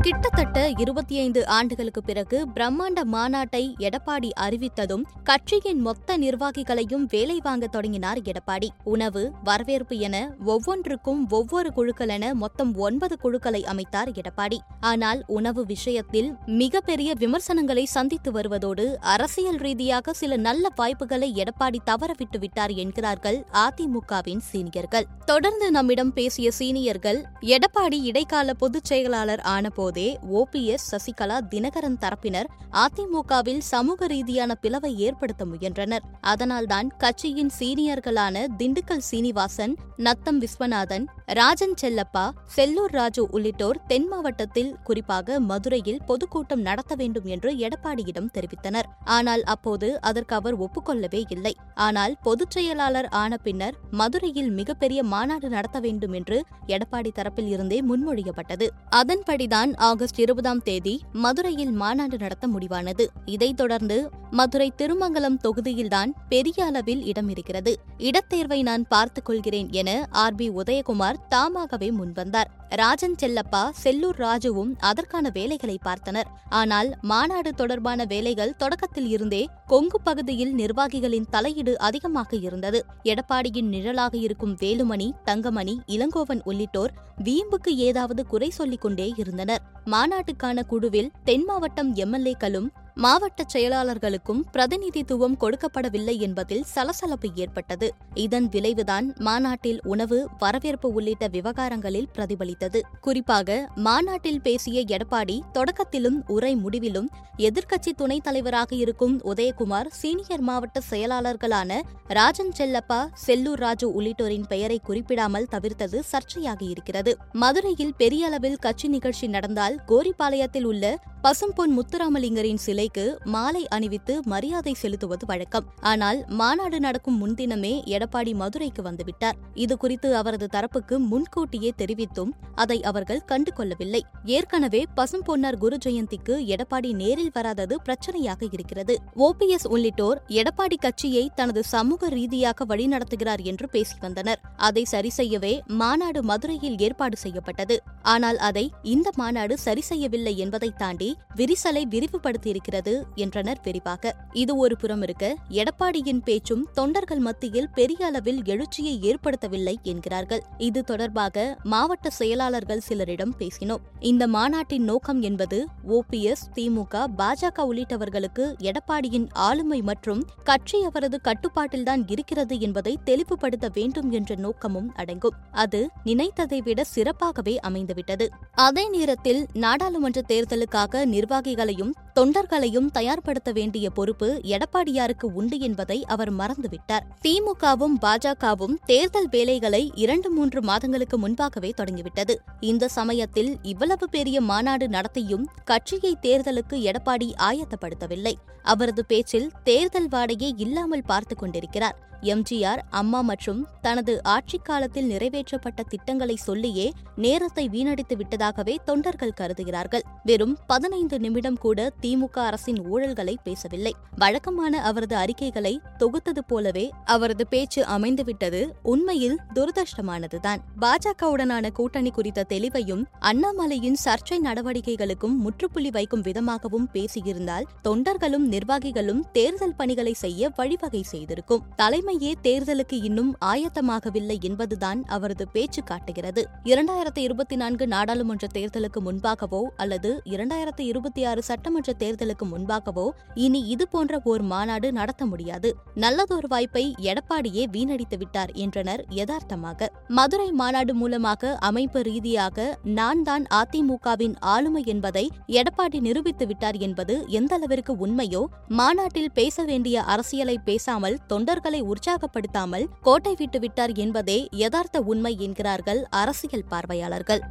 கிட்டத்தட்ட இருபத்தி ஐந்து ஆண்டுகளுக்கு பிறகு பிரம்மாண்ட மாநாட்டை எடப்பாடி அறிவித்ததும் கட்சியின் மொத்த நிர்வாகிகளையும் வேலை வாங்க தொடங்கினார் எடப்பாடி. உணவு வரவேற்பு என ஒவ்வொன்றுக்கும் ஒவ்வொரு குழுக்கள் என மொத்தம் ஒன்பது குழுக்களை அமைத்தார் எடப்பாடி. ஆனால் உணவு விஷயத்தில் மிகப்பெரிய விமர்சனங்களை சந்தித்து வருவதோடு அரசியல் ரீதியாக சில நல்ல வாய்ப்புகளை எடப்பாடி தவறவிட்டு விட்டார் என்கிறார்கள் அதிமுகவின் சீனியர்கள். தொடர்ந்து நம்மிடம் பேசிய சீனியர்கள் எடப்பாடி இடைக்கால பொதுச் செயலாளர் ஆனபோது ஓபிஎஸ் சசிகலா தினகரன் தரப்பினர் அதிமுகவில் சமூக ரீதியான பிளவை ஏற்படுத்த முயன்றனர். அதனால்தான் கட்சியின் சீனியர்களான திண்டுக்கல் சீனிவாசன் நத்தம் விஸ்வநாதன் ராஜன் செல்லப்பா செல்லூர் ராஜு உள்ளிட்டோர் தென் மாவட்டத்தில் குறிப்பாக மதுரையில் பொதுக்கூட்டம் நடத்த வேண்டும் என்று எடப்பாடியிடம் தெரிவித்தனர். ஆனால் அப்போது அதற்கு அவர் ஒப்புக்கொள்ளவே இல்லை. ஆனால் பொதுச் செயலாளர் ஆன பின்னர் மதுரையில் மிகப்பெரிய மாநாடு நடத்த வேண்டும் என்று எடப்பாடி தரப்பில் இருந்தே முன்மொழியப்பட்டது. அதன்படிதான் ஆகஸ்ட் இருபதாம் தேதி மதுரையில் மாநாடு நடத்த முடிவானது. இதைத் தொடர்ந்து மதுரை திருமங்கலம் தொகுதியில்தான் பெரிய அளவில் இடம் இருக்கிறது இடத்தேர்வை நான் பார்த்துக் கொள்கிறேன் என ஆர். பி. உதயகுமார் தாமாகவே முன்வந்தார். ராஜன் செல்லப்பா செல்லூர் ராஜுவும் அதற்கான வேலைகளை பார்த்தனர். ஆனால் மாநாடு தொடர்பான வேலைகள் தொடக்கத்தில் இருந்தே கொங்கு பகுதியில் நிர்வாகிகளின் தலையீடு அதிகமாக இருந்தது. எடப்பாடியின் நிழலாக இருக்கும் வேலுமணி தங்கமணி இளங்கோவன் உள்ளிட்டோர் வீம்புக்கு ஏதாவது குறை சொல்லிக் கொண்டே இருந்தனர். மாநாட்டுக்கான குழுவில் தென் மாவட்டம் எம்எல்ஏக்களும் மாவட்ட செயலாளர்களுக்கும் பிரதிநிதித்துவம் கொடுக்கப்படவில்லை என்பதில் சலசலப்பு ஏற்பட்டது. இதன் விளைவுதான் மாநாட்டில் உணவு வரவேற்பு உள்ளிட்ட விவகாரங்களில் பிரதிபலித்தது. குறிப்பாக மாநாட்டில் பேசிய எடப்பாடி தொடக்கத்திலும் உரை முடிவிலும் எதிர்க்கட்சி துணைத் தலைவராக இருக்கும் உதயகுமார் சீனியர் மாவட்ட செயலாளர்களான ராஜன் செல்லப்பா செல்லூர் ராஜு உள்ளிட்டோரின் பெயரை குறிப்பிடாமல் தவிர்த்தது சர்ச்சையாக இருக்கிறது. மதுரையில் பெரிய அளவில் கட்சி நிகழ்ச்சி நடந்தால் கோரிப்பாளையத்தில் உள்ள பசும்பொன் முத்துராமலிங்கரின் சிலைக்கு மாலை அணிவித்து மரியாதை செலுத்துவது வழக்கம். ஆனால் மாநாடு நடக்கும் முன்தினமே எடப்பாடி மதுரைக்கு வந்துவிட்டார். இது குறித்து அவரது தரப்புக்கு முன்கூட்டியே தெரிவித்தும் அதை அவர்கள் கண்டு கொள்ளவில்லை ஏற்கனவே பசும்பொன்னர் குரு ஜெயந்திக்கு எடப்பாடி நேரில் வராதது பிரச்சனையாக இருக்கிறது. ஓபிஎஸ் உள்ளிட்டோர் எடப்பாடி கட்சியை தனது சமூக ரீதியாக வழிநடத்துகிறார் என்று பேசி வந்தனர். அதை சரி செய்யவே மாநாடு மதுரையில் ஏற்பாடு செய்யப்பட்டது. ஆனால் அதை இந்த மாநாடு சரி செய்யவில்லை என்பதை தாண்டி விரிசலை விரிவுபடுத்தியிருக்கிறது என்றனர் விரிவாக இது ஒரு புறம் இருக்க எடப்பாடியின் பேச்சும் தொண்டர்கள் மத்தியில் பெரிய அளவில் எழுச்சியை ஏற்படுத்தவில்லை என்கிறார்கள். இது தொடர்பாக மாவட்ட செயலாளர்கள் சிலரிடம் பேசினோம். இந்த மாநாட்டின் நோக்கம் என்பது ஓபிஎஸ் திமுக பாஜக உள்ளிட்டவர்களுக்கு எடப்பாடியின் ஆளுமை மற்றும் கட்சி அவரது கட்டுப்பாட்டில்தான் இருக்கிறது என்பதை தெளிவுபடுத்த வேண்டும் என்ற நோக்கமும் அடங்கும். அது நினைத்ததை விட சிறப்பாகவே அமைந்துவிட்டது. அதே நேரத்தில் நாடாளுமன்ற தேர்தலுக்காக நிர்வாகிகளையும் தொண்டர்களையும் தயார்படுத்த வேண்டிய பொறுப்பு எடப்பாடியாருக்கு உண்டு என்பதை அவர் மறந்துவிட்டார். திமுகவும் பாஜகவும் தேர்தல் வேலைகளை இரண்டு மூன்று மாதங்களுக்கு முன்பாகவே தொடங்கிவிட்டது. இந்த சமயத்தில் இவ்வளவு பெரிய மாநாடு நடத்தியும் கட்சியை தேர்தலுக்கு எடப்பாடி ஆயத்தப்படுத்தவில்லை. அவரது பேச்சில் தேர்தல் வாடையே இல்லாமல் பார்த்துக் கொண்டிருக்கிறார். எம்ஜிஆர் அம்மா மற்றும் தனது ஆட்சிக் காலத்தில் நிறைவேற்றப்பட்ட திட்டங்களை சொல்லியே நேரத்தை வீணடித்து விட்டதாகவே தொண்டர்கள் கருதுகிறார்கள். வெறும் பதினைந்து நிமிடம் கூட திமுக அரசின் ஊழல்களை பேசவில்லை. வழக்கமான அவரது அறிக்கைகளை தொகுத்தது போலவே அவரது பேச்சு அமைந்துவிட்டது உண்மையில் துரதிருஷ்டமானதுதான். பாஜகவுடனான கூட்டணி குறித்த தெளிவையும் அண்ணாமலையின் சர்ச்சை நடவடிக்கைகளுக்கும் முற்றுப்புள்ளி வைக்கும் விதமாகவும் பேசியிருந்தால் தொண்டர்களும் நிர்வாகிகளும் தேர்தல் பணிகளை செய்ய வழிவகை செய்திருக்கும். தலைமை தலைமையே தேர்தலுக்கு இன்னும் ஆயத்தமாகவில்லை என்பதுதான் அவரது பேச்சு காட்டுகிறது. இரண்டாயிரத்தி இருபத்தி நான்கு நாடாளுமன்ற தேர்தலுக்கு முன்பாகவோ அல்லது இரண்டாயிரத்தி இருபத்தி ஆறு சட்டமன்ற தேர்தலுக்கு முன்பாகவோ இனி இது போன்ற ஓர் மாநாடு நடத்த முடியாது. நல்லதொரு வாய்ப்பை எடப்பாடியே வீணடித்து விட்டார் என்றனர் யதார்த்தமாக. மதுரை மாநாடு மூலமாக அமைப்பு ரீதியாக நான் தான் அதிமுகவின் ஆளுமை என்பதை எடப்பாடி நிரூபித்து விட்டார் என்பது எந்த அளவிற்கு உண்மையோ மாநாட்டில் பேச வேண்டிய அரசியலை பேசாமல் தொண்டர்களை உற்சாகப்படுத்தாமல் கோட்டை விட்டு விட்டார் என்பதே யதார்த்த உண்மை என்கிறார்கள் அரசியல் பார்வையாளர்கள்.